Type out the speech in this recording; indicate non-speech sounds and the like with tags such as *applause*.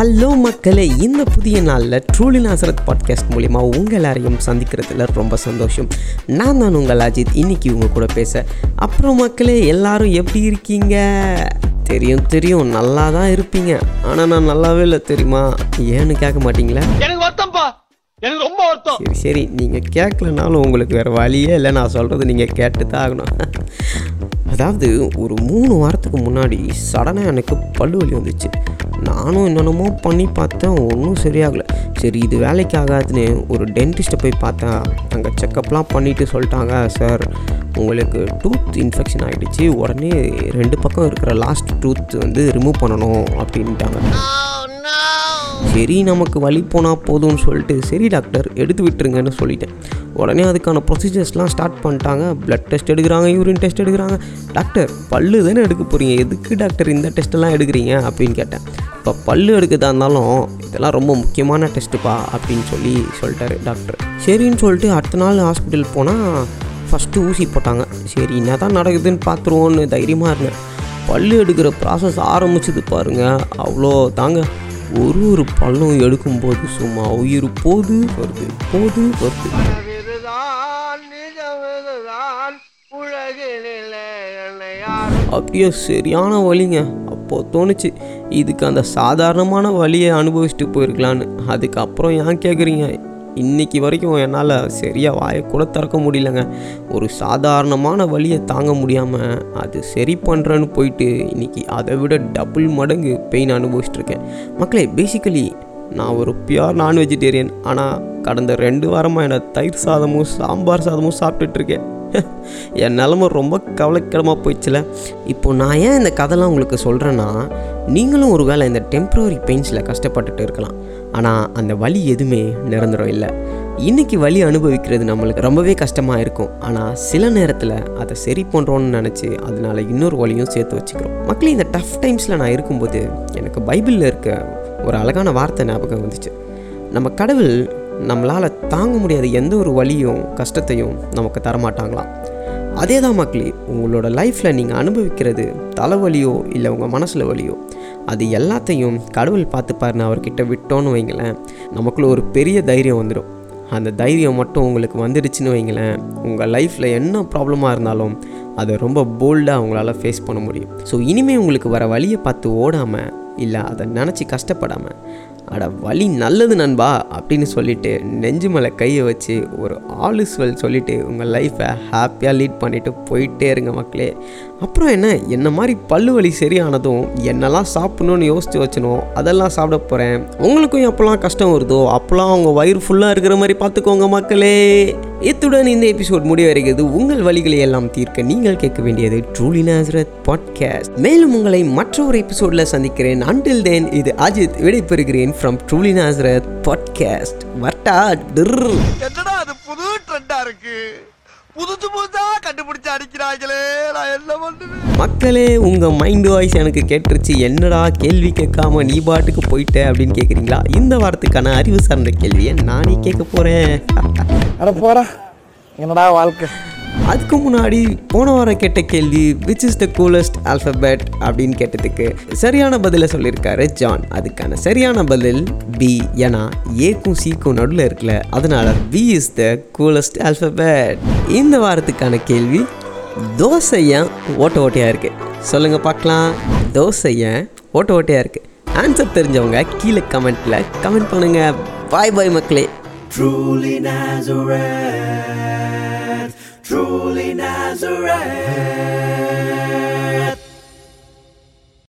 Hello மக்களே இந்த புதிய நாளில் ட்ரூலி நாசரத் பாட்காஸ்ட் மூலிமா உங்கள் எல்லாரையும் சந்திக்கிறதுல ரொம்ப சந்தோஷம். நான் தான் உங்கள் அஜித். இன்னைக்கு உங்கள் கூட பேச. அப்புறம் மக்களே எல்லாரும் எப்படி இருக்கீங்க? தெரியும் தெரியும். நல்லா தான் இருப்பீங்க. ஆனால் நான் நல்லாவே இல்லை தெரியுமா? ஏன்னு கேட்க மாட்டீங்களா? எனக்கு வருத்தம்ப்பா எனக்கு ரொம்ப வருத்தம். சரி சரி. நீங்கள் கேட்கலனாலும் உங்களுக்கு வேறு வழியே இல்லை. நான் சொல்கிறது நீங்கள் கேட்டு தான் ஆகணும். அதாவது ஒரு மூணு வாரத்துக்கு முன்னாடி சடனாக எனக்கு பல்லு வலி வந்துச்சு. நானும் என்னென்னமோ பண்ணி பார்த்தேன் ஒன்றும் சரியாகலை. சரி இது வேலைக்கு ஆகாதுன்னு ஒரு டென்டிஸ்ட்டை போய் பார்த்தேன் அங்கே செக்கப்லாம் பண்ணிவிட்டு சொல்லிட்டாங்க சார் உங்களுக்கு டூத் இன்ஃபெக்ஷன் ஆகிடுச்சு உடனே ரெண்டு பக்கம் இருக்கிற லாஸ்ட் டூத் வந்து ரிமூவ் பண்ணணும் அப்படின்ட்டாங்க. சரி நமக்கு வழி போனால் போதும்னு சொல்லிட்டு சரி டாக்டர் எடுத்து விட்டுருங்கன்னு சொல்லிட்டேன். உடனே அதுக்கான ப்ரொசீஜர்ஸ்லாம் ஸ்டார்ட் பண்ணிட்டாங்க. ப்ளட் டெஸ்ட் எடுக்கிறாங்க யூரின் டெஸ்ட் எடுக்கிறாங்க. டாக்டர் பல்லு தானே எடுக்க போகிறீங்க எதுக்கு டாக்டர் இந்த டெஸ்ட்டெல்லாம் எடுக்கிறீங்க? அப்படின்னு கேட்டேன். இப்போ பல்லு எடுக்கிறதா இருந்தாலும் இதெல்லாம் ரொம்ப முக்கியமான டெஸ்ட்டுப்பா அப்படின்னு சொல்லி சொல்லிட்டாரு டாக்டர் சரின்னு சொல்லிட்டு அடுத்த நாள் ஹாஸ்பிட்டல் போனால் ஃபஸ்ட்டு ஊசி போட்டாங்க. சரி என்ன தான் நடக்குதுன்னு பார்த்துருவோன்னு தைரியமாக இருந்தேன். பல்லு எடுக்கிற ப்ராசஸ் ஆரம்பிச்சது பாருங்க. அவ்வளோ தாங்க ஒரு ஒரு பல்லும் எடுக்கும்போது சும்மா உயிர் போது வருது போது வருது. அப்படியே சரியான வலிங்க அப்போது தோணுச்சு. இதுக்கு அந்த சாதாரணமான வழியை அனுபவிச்சுட்டு போயிருக்கலான்னு. அதுக்கப்புறம் ஏன் கேட்குறீங்க இன்னைக்கு வரைக்கும் என்னால் சரியாக வாயை கூட திறக்க முடியலங்க. ஒரு சாதாரணமான வழியை தாங்க முடியாமல் அது சரி பண்ணுறேன்னு போயிட்டு இன்றைக்கி அதை விட டபுள் மடங்கு பெயின் அனுபவிச்சுட்டு இருக்கேன். மக்களே பேசிக்கலி நான் ஒரு பியூர் நான் வெஜிடேரியன் ஆனால் கடந்த ரெண்டு வாரமாக என்ன தயிர் சாதமும் சாம்பார் சாதமும் சாப்பிட்டுட்ருக்கேன். *laughs* என் நிலமை ரொம்ப கவலைக்கிடமாக போயிடுச்சுல. இப்போ நான் ஏன் இந்த கதைலாம் உங்களுக்கு சொல்கிறேன்னா நீங்களும் ஒரு வேளை இந்த டெம்ப்ரவரி பெயின்ஸில் கஷ்டப்பட்டுட்டு இருக்கலாம். ஆனால் அந்த வலி எதுவுமே நிரந்தரம் இல்லை. இன்றைக்கி வலி அனுபவிக்கிறது நம்மளுக்கு ரொம்பவே கஷ்டமாக இருக்கும். ஆனால் சில நேரத்தில் அதை சரி பண்ணுறோன்னு நினச்சி அதனால இன்னொரு வழியும் சேர்த்து வச்சுக்கிறோம். மக்களே இந்த டஃப் டைம்ஸில் நான் இருக்கும்போது எனக்கு பைபிளில் இருக்க ஒரு அழகான வார்த்தை ஞாபகம் வந்துச்சு. நம்ம கடவுள் நம்மளால் தாங்க முடியாத எந்த ஒரு வழியும் கஷ்டத்தையும் நமக்கு தரமாட்டாங்களாம். அதே தான் மக்களே உங்களோட லைஃப்பில் நீங்கள் அனுபவிக்கிறது தலைவலியோ இல்லை உங்கள் மனசில் வலியோ அது எல்லாத்தையும் கடவுள் பார்த்துப்பாருன்னு அவர்கிட்ட விட்டோன்னு வைங்களேன் நமக்குள்ள ஒரு பெரிய தைரியம் வந்துடும் அந்த தைரியம் மட்டும் உங்களுக்கு வந்துடுச்சுன்னு வைங்களேன் உங்கள் லைஃப்பில் என்ன ப்ராப்ளமாக இருந்தாலும் அதை ரொம்ப போல்டாக அவங்களால ஃபேஸ் பண்ண முடியும். ஸோ இனிமேல் உங்களுக்கு வர வழியை பார்த்து ஓடாமல் இல்லை அதை நினச்சி கஷ்டப்படாமல் அட வழி நல்லது நண்பா அப்படின்னு சொல்லிட்டு நெஞ்சு மேலே கையை வச்சு ஒரு ஆலுசுவல் சொல்லிவிட்டு உங்கள் லைஃப்பை ஹாப்பியாக லீட் பண்ணிவிட்டு போயிட்டே இருங்க மக்களே. அப்புறம் என்ன? என்ன மாதிரி பல்லு வலி சரியானதும் என்னெல்லாம் சாப்பிட்ணுன்னு யோசித்து வச்சனும் அதெல்லாம் சாப்பிட போகிறேன் உங்களுக்கும் எப்போல்லாம் கஷ்டம் வருதோ அப்போல்லாம் அவங்க வயிறு ஃபுல்லாக இருக்கிற மாதிரி பார்த்துக்கோங்க மக்களே. இத்துடன் இந்த எபிசோட் முடிவடைகிறது. உங்கள் வழிகளை எல்லாம் தீர்க்க நீங்கள் கேட்க வேண்டியது ட்ரூலி நாசரத் பாட்காஸ்ட் மேலும் உங்களை மற்ற ஒரு சந்திக்கிறேன். அண்டில் தென் இது அஜித் விடைபெறுகிறேன் ஃப்ரம் ட்ரூலி நாசரத் பாட்காஸ்ட் வட்டா டிர் என்னடா அது புது ட்ரெண்டா இருக்கு? புதுசு புதுசா கண்டுபிடிச்சு அடிக்கிறாங்களே நான் என்ன பண்ணுவேன்? மக்களே உங்கள் மைண்ட் வாய்ஸ் எனக்கு கேட்டுருச்சு. என்னடா கேள்வி கேட்காம நீ பாட்டுக்கு போயிட்ட அப்படின்னு கேட்குறீங்களா இந்த வாரத்துக்கான அறிவு சார்ந்த கேள்வியை நானே கேட்க போகிறேன் அட போடா. என்னடா வாழ்க்கை? அதுக்கு முன்னாடி போன வாரம் கேட்ட கேள்வி which is the coolest alphabet அப்படின்னு கேட்டதுக்கு சரியான பதிலை சொல்லியிருக்காரு ஜான் அதுக்கான சரியான பதில் பி ஏன்னா ஏக்கும் சிக்கும் நடுவில் இருக்குல்ல அதனால B is the coolest alphabet இந்த வாரத்துக்கான கேள்வி தோசை ஏன் ஓட்ட ஓட்டையாக இருக்குது சொல்லுங்கள் பார்க்கலாம். தோசை ஏன் ஓட்ட ஓட்டையாக இருக்குது ஆன்சர் தெரிஞ்சவங்க கீழே கமெண்ட்டில் கமெண்ட் பண்ணுங்க. பாய் பாய் மக்களே. Truly Nazareth. है